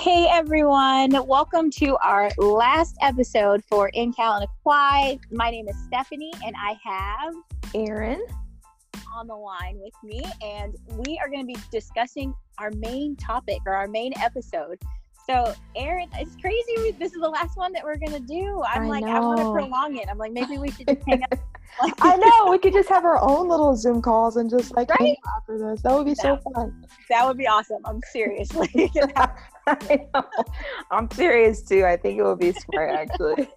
Hey everyone, welcome to our last episode for In Cal and Acquai. My name is Stephanie and I have Erin on the line with me, and we are going to be discussing our main topic or our main episode. So, Erin, it's crazy. This is the last one that we're going to do. I'm I like, I want to prolong it. I'm like, maybe we should just hang out. I know we could just have our own little Zoom calls and just like hang Right? out after this. That would be so fun. That would be awesome. I'm seriously. I know. I'm serious too. I think it would be smart actually.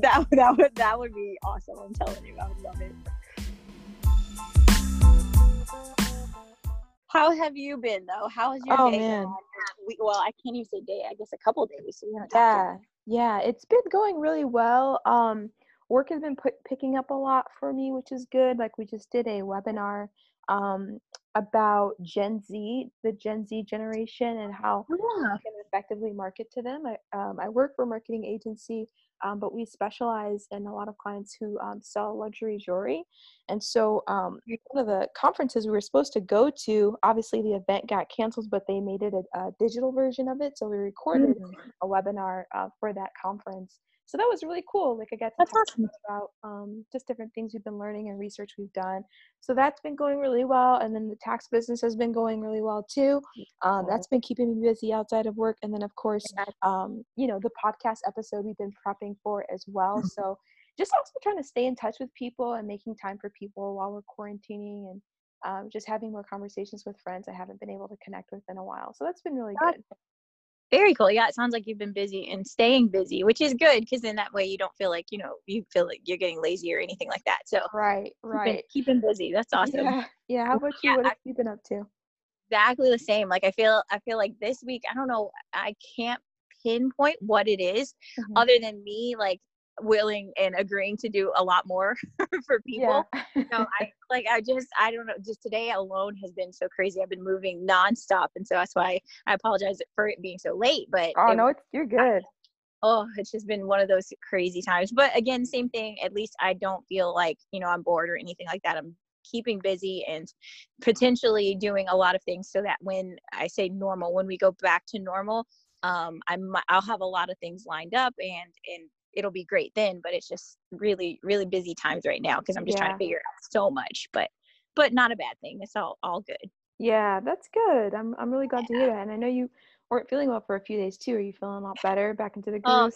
that, that would that would be awesome. I'm telling you, I would love it. How have you been though? How has your Oh, day man. gone? We, well, I can't even say day. I guess a couple days. So we haven't talked yeah, yeah. It's been going really well. Um, work has been put, picking up a lot for me, which is good. Like we just did a webinar um about Gen Z, the Gen Z generation, and how. Yeah. can effectively market to them. I, um, I work for a marketing agency, um, but we specialize in a lot of clients who um, sell luxury jewelry. And so, um, one of the conferences we were supposed to go to, obviously the event got canceled, but they made it a, a digital version of it. So we recorded a webinar uh, for that conference. So that was really cool. Like I got to That's talk awesome. about um, just different things we've been learning and research we've done. So that's been going really well. And then the tax business has been going really well too. Um, that's been keeping me busy outside of work. And then of course, um, you know, the podcast episode we've been prepping for as well. So just also trying to stay in touch with people and making time for people while we're quarantining and um, just having more conversations with friends I haven't been able to connect with in a while. So that's been really That- good. Very cool. Yeah, it sounds like you've been busy and staying busy, which is good because then that way you don't feel like you know you feel like you're getting lazy or anything like that. So Right, right. keeping busy. That's awesome. Yeah, yeah. How about you? Yeah, what have you been up to? exactly the same. Like I feel I feel like this week, I don't know, I can't pinpoint what it is Mhm. other than me like willing and agreeing to do a lot more for people. Yeah. No, I like I just I don't know, just today alone has been so crazy. I've been moving nonstop and so that's why I apologize for it being so late. But oh it- no, it's you're good. oh, it's just been one of those crazy times. But again, same thing. At least I don't feel like, you know, I'm bored or anything like that. I'm keeping busy and potentially doing a lot of things so that when I say normal, when we go back to normal, um, I'm I'll have a lot of things lined up and and it'll be great then. But it's just really really busy times right now because I'm just trying to figure out so much. But but not a bad thing. It's all all good. Yeah, that's good. I'm I'm really glad to hear that. And I know you weren't feeling well for a few days too. Are you feeling a lot better? Back into the groove Oh,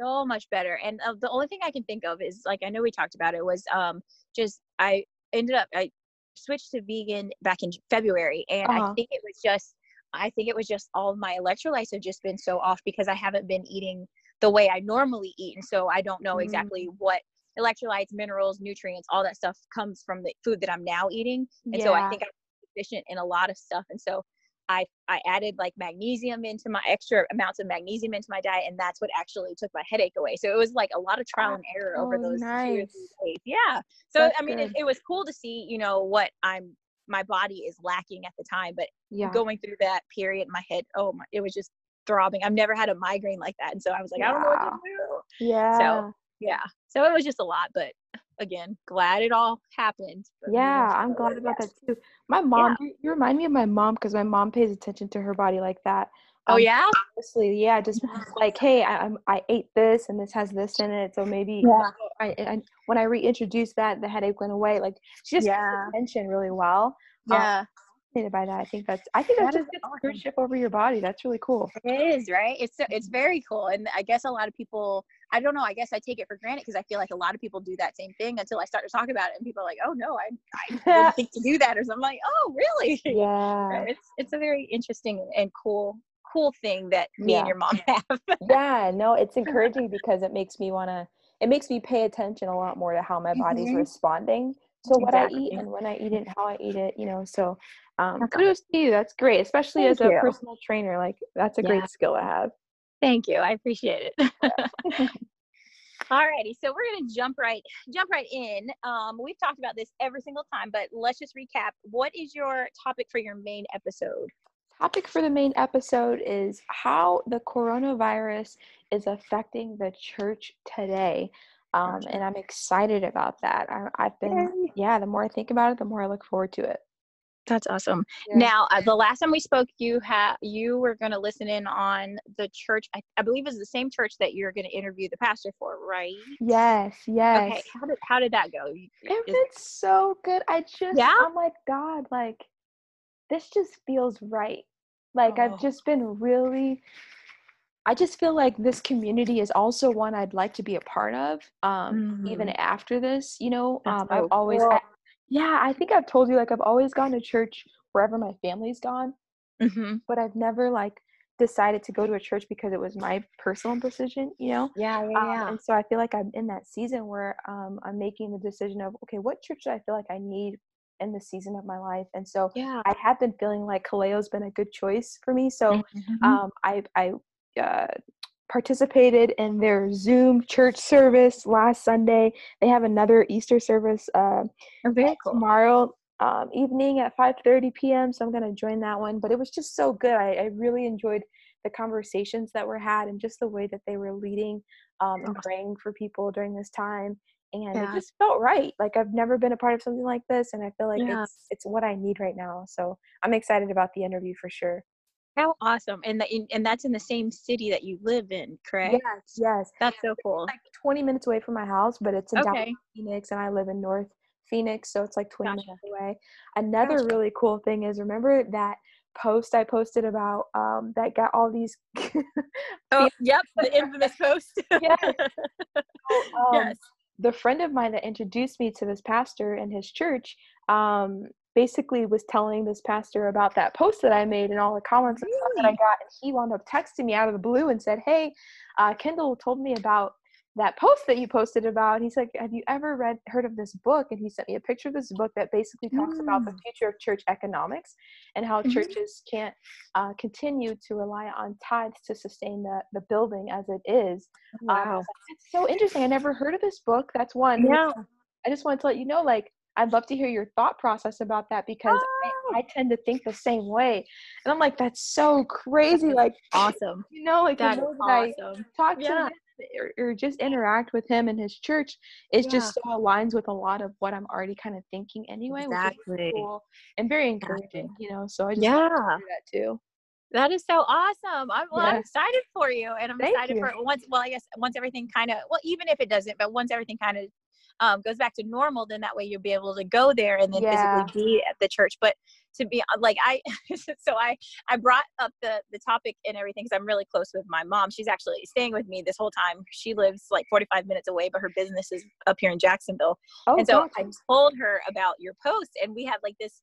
so much better. And uh, the only thing I can think of is like I know we talked about it was um just I ended up I switched to vegan back in February, and I Uh-huh. think it was just I think it was just all my electrolytes have just been so off because I haven't been eating the way I normally eat, and so I don't know exactly mm. what electrolytes, minerals, nutrients, all that stuff comes from the food that I'm now eating, and so I think I'm deficient in a lot of stuff, and so. I, I added like magnesium into my extra amounts of magnesium into my diet, and that's what actually took my headache away. So it was like a lot of trial and error over Oh, those two nice. days. Yeah. So That's I mean, it, it was cool to see, you know, what I'm my body is lacking at the time, but Yeah. going through that period, my head, oh my, it was just throbbing. I've never had a migraine like that, and so I was like, I don't know what to do. Yeah. So yeah. So it was just a lot, but again, glad it all happened. Yeah, I'm glad about yes. that too. My mom, you, you remind me of my mom because my mom pays attention to her body like that. Oh Um, yeah. honestly, yeah, just like, hey, I, I'm I ate this and this has this in it, so maybe Yeah. I, I when I reintroduced that, the headache went away. Like she just pays Yeah. attention really well. Um, Yeah. Fascinated by that. I think that's I think That that's just awesome. stewardship over your body. That's really cool. It is right. It's it's very cool, and I guess a lot of people. I don't know. I guess I take it for granted because I feel like a lot of people do that same thing until I start to talk about it, and people are like, "Oh no, I I wouldn't think to do that," or something. I'm like, "Oh really?" Yeah. It's it's a very interesting and cool cool thing that me Yeah. and your mom have. Yeah, no, it's encouraging because it makes me want to it makes me pay attention a lot more to how my body's Mhm. responding to what I eat and when I eat it and how I eat it, you know. So um kudos to you. That's great, especially Thank as a you. personal trainer. Like that's a Yeah. great skill to have. Thank you. I appreciate it. Alrighty, so we're gonna jump right jump right in. Um, we've talked about this every single time, but let's just recap. What is your topic for your main episode? Topic for the main episode is how the coronavirus is affecting the church today. Um, and I'm excited about that. I, I've been, yeah, the more I think about it, the more I look forward to it. That's awesome. Yeah. Now, uh, the last time we spoke, you had you were going to listen in on the church. I, I believe is the same church that you're going to interview the pastor for, right? Yes, yes. Okay. How did how did that go? It is- was so good. I just, Yeah? I'm like, God, like, this just feels right. Like, Oh. I've just been really, I just feel like this community is also one I'd like to be a part of, um, even after this, you know. Um, I've so always, cool. I- yeah, I think I've told you, like, I've always gone to church wherever my family's gone, Mhm. but I've never, like, decided to go to a church because it was my personal decision, you know. Yeah, yeah, Um, yeah. and so I feel like I'm in that season where um, I'm making the decision of, okay, what church do I feel like I need in the season of my life? And so yeah. I have been feeling like Kaleo's been a good choice for me. So Mhm. um, I, I uh, participated in their Zoom church service last Sunday. They have another Easter service uh, Oh, cool. tomorrow um, evening at 5.30 p.m. So I'm going to join that one. But it was just so good. I, I really enjoyed the conversations that were had and just the way that they were leading um, and praying for people during this time. And Yeah. it just felt right. Like I've never been a part of something like this, and I feel like Yeah. it's it's what I need right now. So I'm excited about the interview for sure. How awesome! And the, and that's in the same city that you live in, correct? Yes, yes. That's so cool. Like 20 minutes away from my house, but it's in Okay. downtown Phoenix, and I live in North Phoenix, so it's like 20 Gotcha. minutes away. Another Gotcha. really cool thing is remember that post I posted about um that got all these Oh, yep, the infamous post. Yes. um, yes. the friend of mine that introduced me to this pastor and his church um basically was telling this pastor about that post that I made and all the comments and stuff that I got and he wound up texting me out of the blue and said, "Hey, uh, Kendall told me about that post that you posted about." He's like, "Have you ever read heard of this book?" And he sent me a picture of this book that basically talks about the Mm. future of church economics and how Mhm. churches can't uh, continue to rely on tithes to sustain the the building as it is. Um, Wow. like, That's so interesting. I never heard of this book. That's one. Yeah. I just wanted to let you know, like, I'd love to hear your thought process about that because Oh. I, I tend to think the same way. And I'm like, that's so crazy. Like, Awesome. you know, like That is that I awesome. talk Yeah. to him or, or just interact with him and his church, it Yeah. just so aligns with a lot of what I'm already kind of thinking anyway, which is Exactly. cool and very encouraging, you know. So I just Yeah. do that too. That is so awesome. I'm, well, I'm excited for you. And I'm Thank excited you. for once, well, I guess once everything kind of, well, even if it doesn't, but once everything kind of um, goes back to normal, then that way you'll be able to go there and then Yeah. physically be at the church. But to be uh, like, I, so I, I brought up the, the topic and everything because I'm really close with my mom. She's actually staying with me this whole time. She lives like 45 minutes away, but her business is up here in Jacksonville. Oh, and so gotcha. I told her about your post and we had like this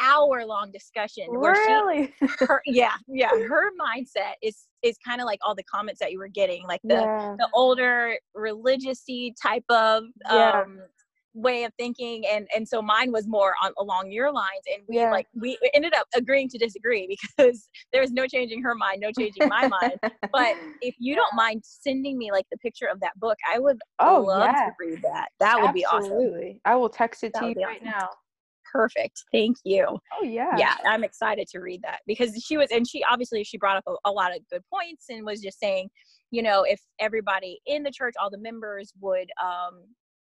hour long discussion where she really? her yeah yeah her mindset is is kind of like all the comments that you were getting like the yeah. the older religious type of Yeah. um way of thinking and and so mine was more on along your lines and we Yeah. like we ended up agreeing to disagree because there was no changing her mind no changing my mind but if you don't mind sending me like the picture of that book i would oh, love yeah. to read that that would be awesome I will text it That to you right awesome. now. Perfect thank you Oh, yeah. yeah i'm excited to read that because she was and she obviously she brought up a, a lot of good points and was just saying you know if everybody in the church all the members would um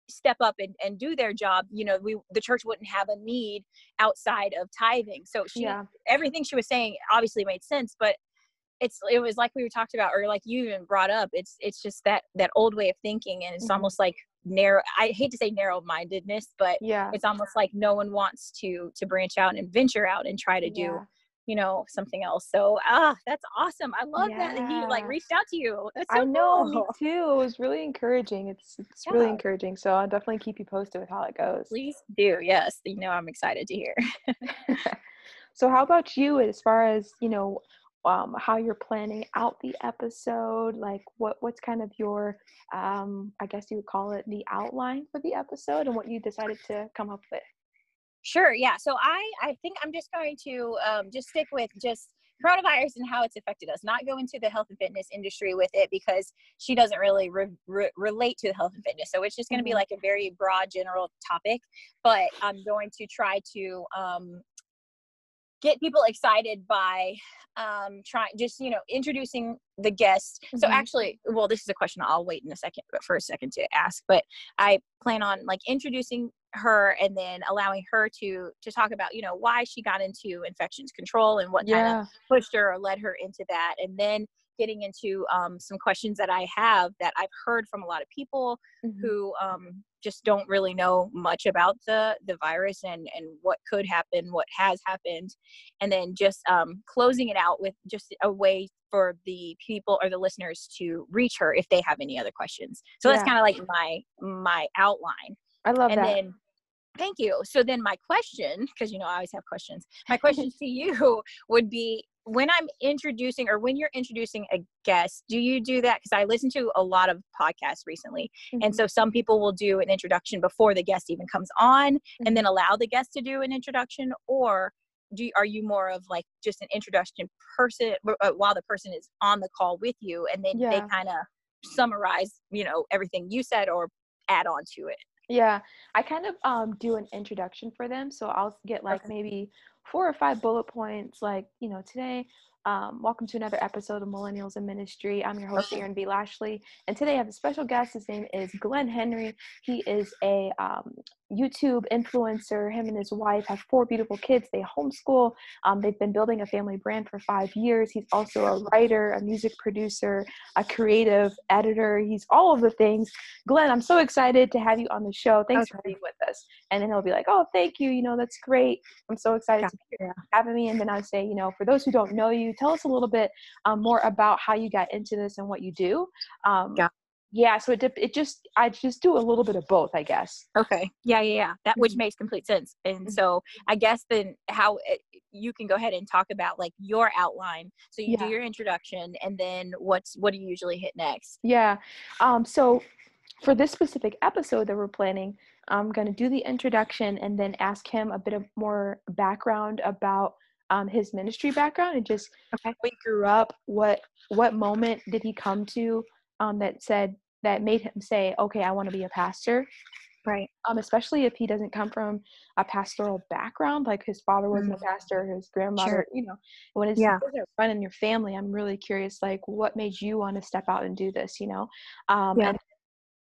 step up and, and do their job you know we the church wouldn't have a need outside of tithing so she Yeah. everything she was saying obviously made sense but it's it was like we were talked about or like you even brought up it's it's just that that old way of thinking and it's Mhm. almost like narrow i hate to say narrow mindedness but Yeah. it's almost like no one wants to to branch out and venture out and try to do Yeah. you know something else so ah that's awesome i love that that he like reached out to you that's so I know, me too. It was really encouraging. It's it's really encouraging. So I'll definitely keep you posted with how it goes. please do yes you know i'm excited to hear so how about you as far as, you know, um, how you're planning out the episode? Like what what's kind of your um I guess you would call it the outline for the episode and what you decided to come up with. Sure. Yeah. So I I think I'm just going to um, just stick with just coronavirus and how it's affected us. Not go into the health and fitness industry with it because she doesn't really re- re- relate to the health and fitness. So it's just going to be Mhm. like a very broad general topic. But I'm going to try to um, get people excited by um trying just you know introducing the guests mm-hmm. so actually well this is a question i'll wait in a second for a second to ask but i plan on like introducing her and then allowing her to to talk about you know why she got into infections control and what yeah. kind of pushed her or led her into that and then getting into um, some questions that i have that i've heard from a lot of people mm-hmm. who um, just don't really know much about the the virus and and what could happen what has happened and then just um, closing it out with just a way for the people or the listeners to reach her if they have any other questions so yeah. that's kind of like my my outline I love and that. Then, thank you. So then my question, because you know I always have questions. My question to you would be when I'm introducing or when you're introducing a guest, do you do that? Because I listen to a lot of podcasts recently. Mm-hmm. And so some people will do an introduction before the guest even comes on mm-hmm. and then allow the guest to do an introduction or do you, are you more of like just an introduction person uh, while the person is on the call with you and then yeah. they kind of summarize you know everything you said or add on to it yeah, I kind of um, do an introduction for them. So I'll get like okay. maybe four or five bullet points, like, you know, today um, welcome to another episode of Millennials in Ministry. I'm your host, Erin B. Lashley, and today I have a special guest. His name is Glenn Henry. He is a um, YouTube influencer. Him and his wife have four beautiful kids. They homeschool. Um, they've been building a family brand for five years. He's also a writer, a music producer, a creative editor. He's all of the things. Glenn, I'm so excited to have you on the show. Thanks okay. for being with us. And then he'll be like, "Oh, thank you. You know, that's great. I'm so excited yeah. to be having me." And then I say, you know, for those who don't know you, tell us a little bit um, more about how you got into this and what you do. Um, yeah. Yeah, so it it just I just do a little bit of both, I guess. Okay. Yeah, yeah, yeah. That which mm-hmm. makes complete sense. And mm-hmm. so I guess then how it, you can go ahead and talk about like your outline. So you yeah. do your introduction, and then what's what do you usually hit next? Yeah. Um. So for this specific episode that we're planning, I'm going to do the introduction and then ask him a bit of more background about um, his ministry background and just okay. how he grew up. What what moment did he come to um, that said that made him say, "Okay, I want to be a pastor." Right. Um, especially if he doesn't come from a pastoral background, like his father wasn't mm-hmm. a pastor, his grandmother, sure. you know, when it's yeah. in your family, I'm really curious, like, what made you want to step out and do this, you know? Um, yeah. And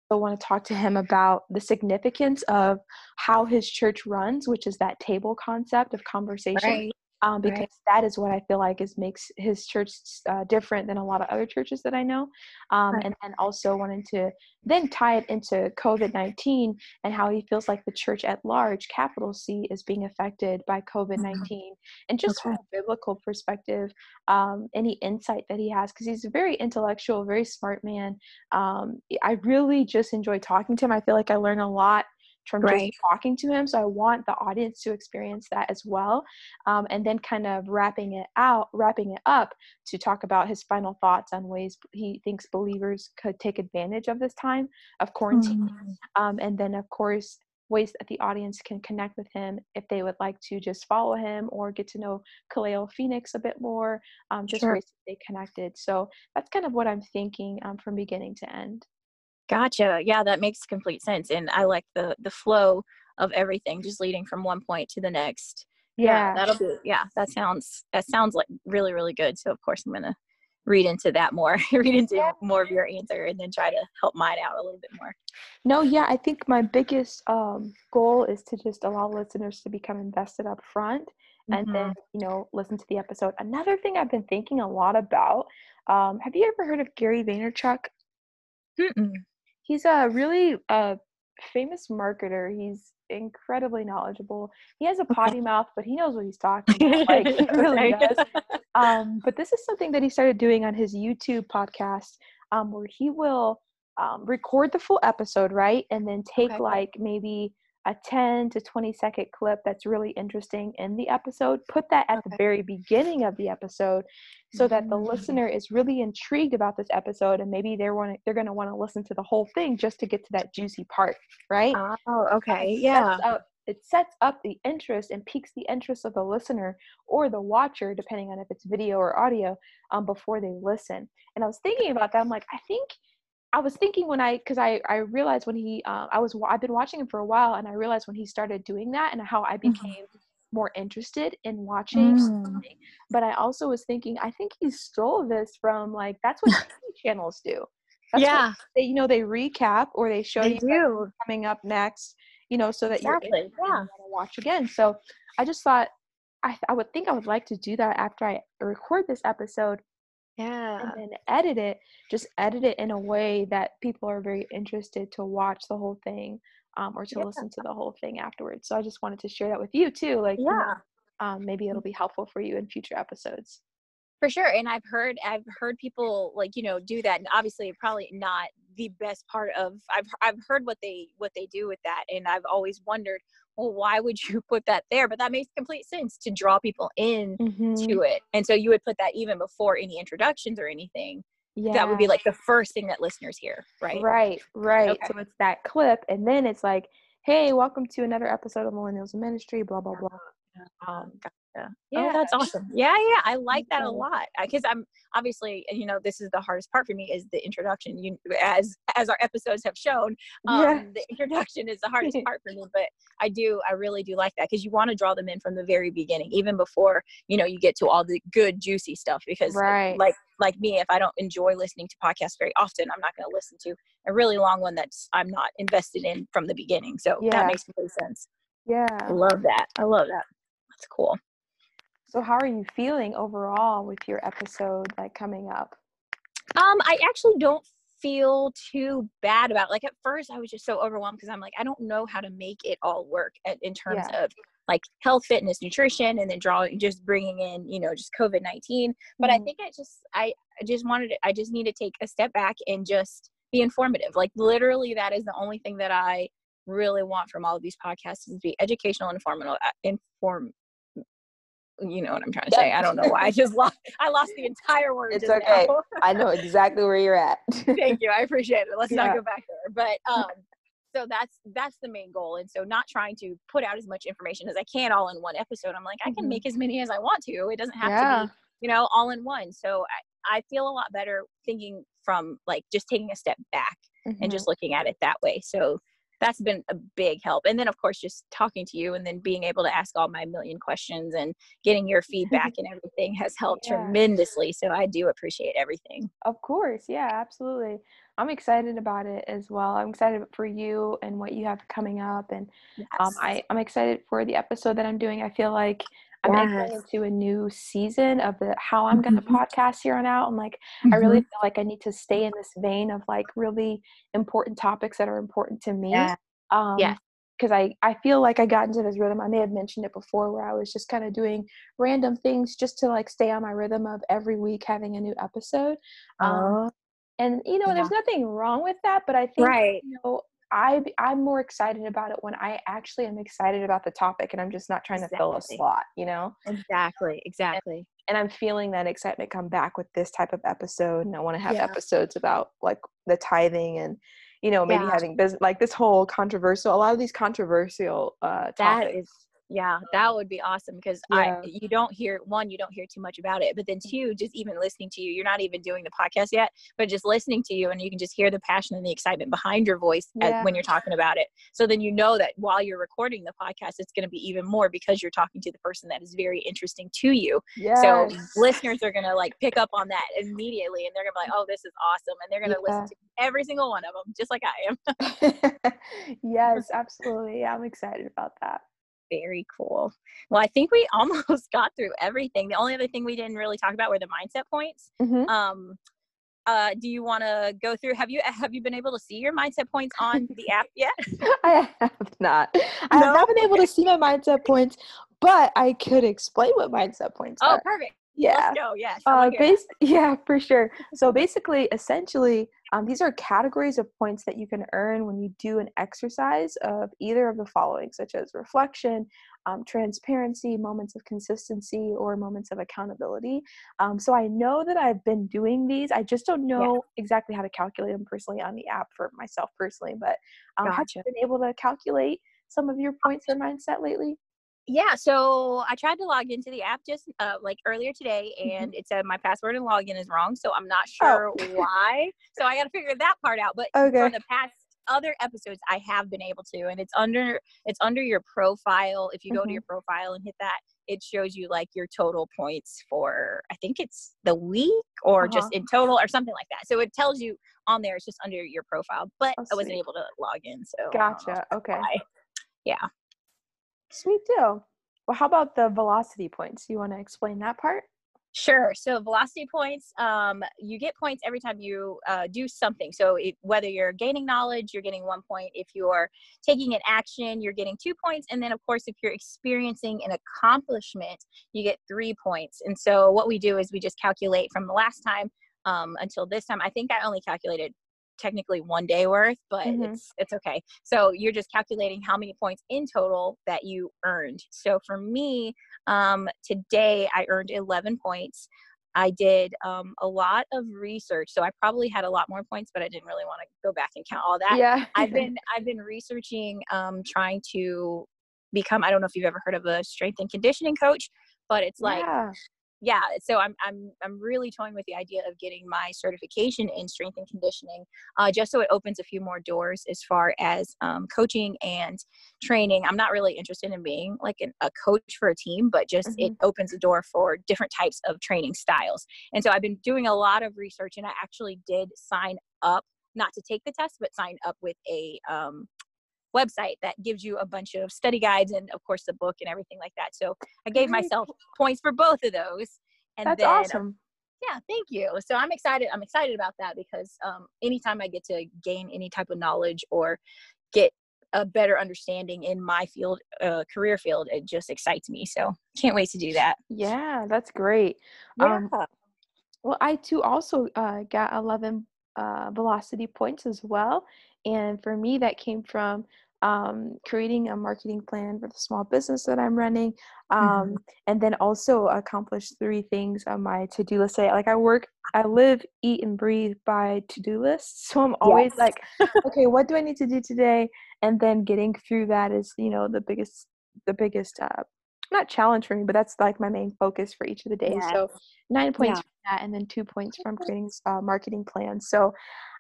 I want to talk to him about the significance of how his church runs, which is that table concept of conversation. Right um, because right. that is what I feel like is makes his church uh, different than a lot of other churches that I know. Um, right. And then also wanting to then tie it into COVID 19 and how he feels like the church at large, capital C, is being affected by COVID 19. Mm-hmm. And just okay. from a biblical perspective, um, any insight that he has, because he's a very intellectual, very smart man. Um, I really just enjoy talking to him. I feel like I learn a lot from right. just talking to him. So I want the audience to experience that as well. Um, and then kind of wrapping it out, wrapping it up to talk about his final thoughts on ways he thinks believers could take advantage of this time of quarantine. Mm-hmm. Um, and then, of course, ways that the audience can connect with him if they would like to just follow him or get to know Kaleo Phoenix a bit more, um, just sure. ways to stay connected. So that's kind of what I'm thinking um, from beginning to end. Gotcha. Yeah, that makes complete sense. And I like the the flow of everything just leading from one point to the next. Yeah. yeah that'll be yeah, that sounds that sounds like really, really good. So of course I'm gonna read into that more, read into yeah. more of your answer and then try to help mine out a little bit more. No, yeah, I think my biggest um, goal is to just allow listeners to become invested up front and mm-hmm. then, you know, listen to the episode. Another thing I've been thinking a lot about, um, have you ever heard of Gary Vaynerchuk? Mm-mm he's a really uh, famous marketer. He's incredibly knowledgeable. He has a potty mouth, but he knows what he's talking about. Like he really does. Um, but this is something that he started doing on his YouTube podcast, um, where he will um, record the full episode, right, and then take okay. like maybe a 10 to 20 second clip that's really interesting in the episode put that at okay. the very beginning of the episode so that the mm. listener is really intrigued about this episode and maybe they're want they're going to want to listen to the whole thing just to get to that juicy part right oh okay it yeah up, it sets up the interest and piques the interest of the listener or the watcher depending on if it's video or audio um, before they listen and i was thinking about that i'm like i think I was thinking when I, because I, I realized when he, uh, I was, I've been watching him for a while, and I realized when he started doing that, and how I mm-hmm. became mm-hmm. more interested in watching Mm. But I also was thinking, I think he stole this from like that's what TV channels do. That's yeah, they you know they recap or they show they you coming up next, you know, so that you're Exactly. and Yeah. want watch again. So I just thought I I would think I would like to do that after I record this episode Yeah. and then edit it just edit it in a way that people are very interested to watch the whole thing um, or to Yeah. listen to the whole thing afterwards so i just wanted to share that with you too like you know, Yeah. um, maybe it'll be helpful for you in future episodes For sure. And I've heard I've heard people like, you know, do that. And obviously probably not the best part of I've I've heard what they what they do with that. And I've always wondered, well, why would you put that there? But that makes complete sense to draw people in mm-hmm. to it. And so you would put that even before any introductions or anything. yeah That would be like the first thing that listeners hear, right? right right Okay. so it's that clip and then it's like hey welcome to another episode of millennials ministry blah blah blah um, Yeah. Yeah. Oh, that's awesome. Yeah, yeah. I like that a lot because I'm obviously, you know, this is the hardest part for me is the introduction. You, as as our episodes have shown, um, Yeah. the introduction is the hardest part for me. But I do, I really do like that because you want to draw them in from the very beginning, even before you know you get to all the good juicy stuff. Because Right. like like me, if I don't enjoy listening to podcasts very often, I'm not going to listen to a really long one that's I'm not invested in from the beginning. So Yeah. that makes complete sense. Yeah. I love that. I love that. That's cool. so how are you feeling overall with your episode like coming up Um, I actually don't feel too bad about. It. Like at first, I was just so overwhelmed because I'm like, I don't know how to make it all work at, in terms Yeah. of like health, fitness, nutrition, and then drawing, just bringing in, you know, just COVID nineteen. But I Mhm. think I just, I, I just wanted, to, I just need to take a step back and just be informative. Like literally, that is the only thing that I really want from all of these podcasts is to be educational, and informative, uh, inform. You know what I'm trying to say. I don't know why I just lost. I lost the entire word. It's okay. I know exactly where you're at. Thank you. I appreciate it. Let's Yeah. not go back there. But um so that's that's the main goal. And so not trying to put out as much information as I can all in one episode. I'm like, I can Mhm. make as many as I want to. It doesn't have Yeah. to be, you know, all in one. So I, I feel a lot better thinking from like just taking a step back Mhm. and just looking at it that way. So that's been a big help. And then of course just talking to you and then being able to ask all my million questions and getting your feedback and everything has helped Yeah. tremendously. So I do appreciate everything. Of course, yeah, absolutely. I'm excited about it as well. I'm excited for you and what you have coming up, and um, I I'm excited for the episode that I'm doing. I feel like I'm entering into a new season of the how I'm gonna Mhm. podcast here on out, and like I really Mhm. feel like I need to stay in this vein of like really important topics that are important to me. Yeah. Um, Yes. Because I, I feel like I got into this rhythm. I may have mentioned it before where I was just kind of doing random things just to like stay on my rhythm of every week having a new episode. Um, Oh, and you know, there's nothing wrong with that, but I think right. you know, I I'm more excited about it when I actually am excited about the topic and I'm just not trying to fill a slot, you know? Exactly. Exactly. And I'm feeling that excitement come back with this type of episode and I want to have Yeah. episodes about like the tithing and you know, maybe Yeah. having this like this whole controversial a lot of these controversial uh topics. is, yeah, that um, would be awesome because Yeah. I you don't hear one, you don't hear too much about it, but then two, just even listening to you, you're not even doing the podcast yet, but just listening to you, and you can just hear the passion and the excitement behind your voice as- Yeah. when you're talking about it. So then you know that while you're recording the podcast, it's going to be even more because you're talking to the person that is very interesting to you. yes. So listeners are gonna like pick up on that immediately, and they're gonna be like, "Oh, this is awesome," and they're gonna Yeah. listen to every single one of them, just like I am. yes, absolutely. I'm excited about that. Very cool. Well, I think we almost got through everything. The only other thing we didn't really talk about were the mindset points. Mhm. Um, uh, do you want to go through? Have you have you been able to see your mindset points on the app yet? I have not. I have not been able to see my mindset points, but I could explain what mindset points Oh, are. perfect. Yeah. Go. Yes. Uh, wanna hear that. based, yeah, for sure. So basically, essentially, um, these are categories of points that you can earn when you do an exercise of either of the following, such as reflection, um, transparency, moments of consistency, or moments of accountability. Um, so I know that I've been doing these. I just don't know exactly how to calculate them personally on the app for myself personally. But um, have you been able to calculate some of your points or mindset lately? Yeah, so I tried to log into the app just uh, like earlier today, Mhm. and it said my password and login is wrong. So I'm not Oh. sure why. So I got to figure that part out. But Okay. for the past other episodes I have been able to, and it's under it's under your profile. If you go Mhm. to your profile and hit that, it shows you like your total points for I think it's the week or just Uh-huh. in total or something like that. So it tells you on there. It's just under your profile, but Oh, I wasn't able to log in. So I don't know Gotcha. Okay. why. Sweet deal. Well, how about the velocity points? You want to explain that part? Sure. So velocity points, um, you get points every time you uh, do something. So it, whether you're gaining knowledge, you're getting one point. If you're taking an action, you're getting two points. And then, of course, if you're experiencing an accomplishment, you get three points. And so what we do is we just calculate from the last time um, until this time. I think I only calculated technically one day worth, but Mhm. it's it's okay. So you're just calculating how many points in total that you earned. So for me, um, today I earned 11 points. I did um, a lot of research, so I probably had a lot more points, but I didn't really want to go back and count all that. yeah. I've been I've been researching, um, trying to become. I don't know if you've ever heard of a strength and conditioning coach, but it's like yeah. Yeah so i'm i'm i'm really toying with the idea of getting my certification in strength and conditioning uh, just so it opens a few more doors as far as um, coaching and training. I'm not really interested in being like an, a coach for a team but just it opens the door for different types of training styles. And so i've been doing a lot of research and i actually did sign up not to take the test but sign up with a um, website that gives you a bunch of study guides and of course the book and everything like that so i gave Very myself points for both of those and That's then awesome. yeah thank you so i'm excited i'm excited about that because um, anytime i get to gain any type of knowledge or get a better understanding in my field uh, career field it just excites me so can't wait to do that Yeah, that's great. Um, Well, I too also uh, got 11 uh, velocity points as well. And for me, that came from um, creating a marketing plan for the small business that I'm running. Um, Mhm. And then also accomplish three things on my to do list. Say, Like I work, I live, eat, and breathe by to do lists. So I'm always Yes. like, okay, what do I need to do today? And then getting through that is, you know, the biggest, the biggest, uh, not challenge for me, but that's like my main focus for each of the days. So nine points Yeah. from that and then two points from creating uh, marketing plans so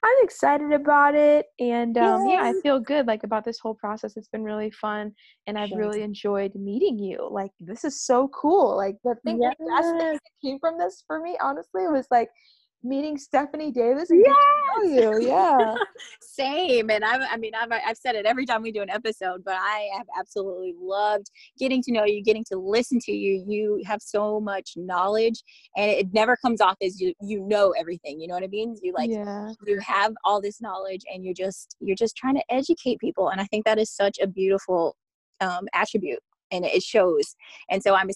i'm excited about it and um, yeah i feel good like about this whole process it's been really fun and i've Sure. really enjoyed meeting you like this is so cool like the thing thing Yes. that came from this for me honestly was like meeting stephanie davis and getting you yeah Same. And I've, I mean, I've, I've said it every time we do an episode, but I have absolutely loved getting to know you, getting to listen to you. You have so much knowledge and it never comes off as you, you know everything. You know what I mean? You like, yeah you have all this knowledge and you're just, you're just trying to educate people. And I think that is such a beautiful um, attribute and it shows. And so I'm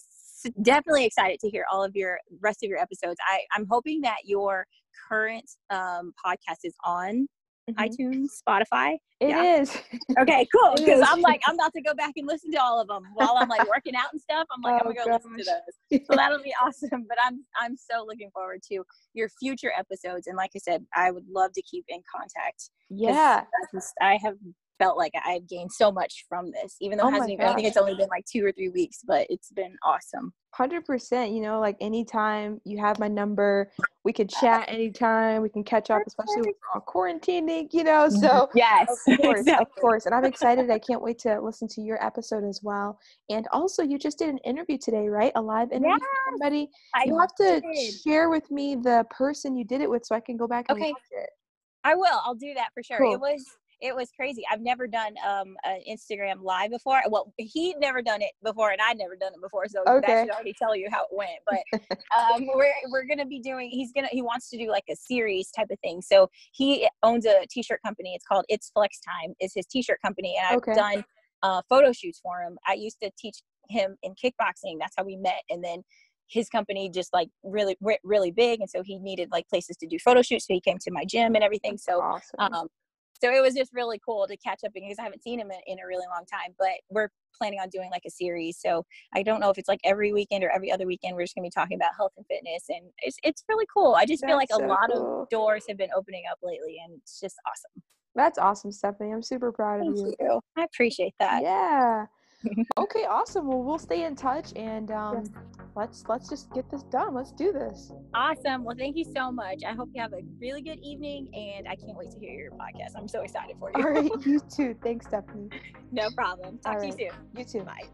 definitely excited to hear all of your rest of your episodes. I, I'm hoping that your current um, podcast is on Mhm. iTunes, Spotify. It yeah. is. Okay, cool. Because. I'm like, I'm about to go back and listen to all of them while I'm like working out and stuff. I'm like, Oh, I'm gonna go listen to those. So that'll be awesome. But I'm I'm so looking forward to your future episodes. And like I said, I would love to keep in contact. yeah I have felt like I've gained so much from this, even though Oh it hasn't even. I think it's only been like two or three weeks, but it's been awesome. Hundred percent. You know, like anytime you have my number, we could chat anytime. We can catch up, especially with all quarantining. You know, mm-hmm. so yes, of course, of course. And I'm excited. I can't wait to listen to your episode as well. And also, you just did an interview today, right? A live interview with Yes, somebody. I You have to did. share with me the person you did it with, so I can go back and Okay. watch it. I will. I'll do that for sure. Cool. It was it was crazy. I've never done um an Instagram live before. Well, he'd never done it before, and I'd never done it before. So Okay. that should already tell you how it went. But um, we're we're gonna be doing. He's gonna he wants to do like a series type of thing. So he owns a t-shirt company. It's called It's Flex Time. Is his t-shirt company, and I've Okay. done uh, photo shoots for him. I used to teach him in kickboxing. That's how we met, and then his company just like really re- really big and so he needed like places to do photo shoots so he came to my gym and everything so awesome. um, so it was just really cool to catch up because I haven't seen him in, a really long time. But we're planning on doing like a series. So I don't know if it's like every weekend or every other weekend. We're just gonna be talking about health and fitness, and it's it's really cool. I just feel like That's a lot cool. of doors have been opening up lately, and it's just awesome. That's awesome, Stephanie. I'm super proud of you. you. I appreciate that. Yeah. Okay, awesome. Well, we'll stay in touch and um, yes. let's let's just get this done. Let's do this. Awesome. Well, thank you so much. I hope you have a really good evening, and I can't wait to hear your podcast. I'm so excited for you. All right, you too. Thanks, Stephanie. no problem. Talk to you soon. You too. Bye.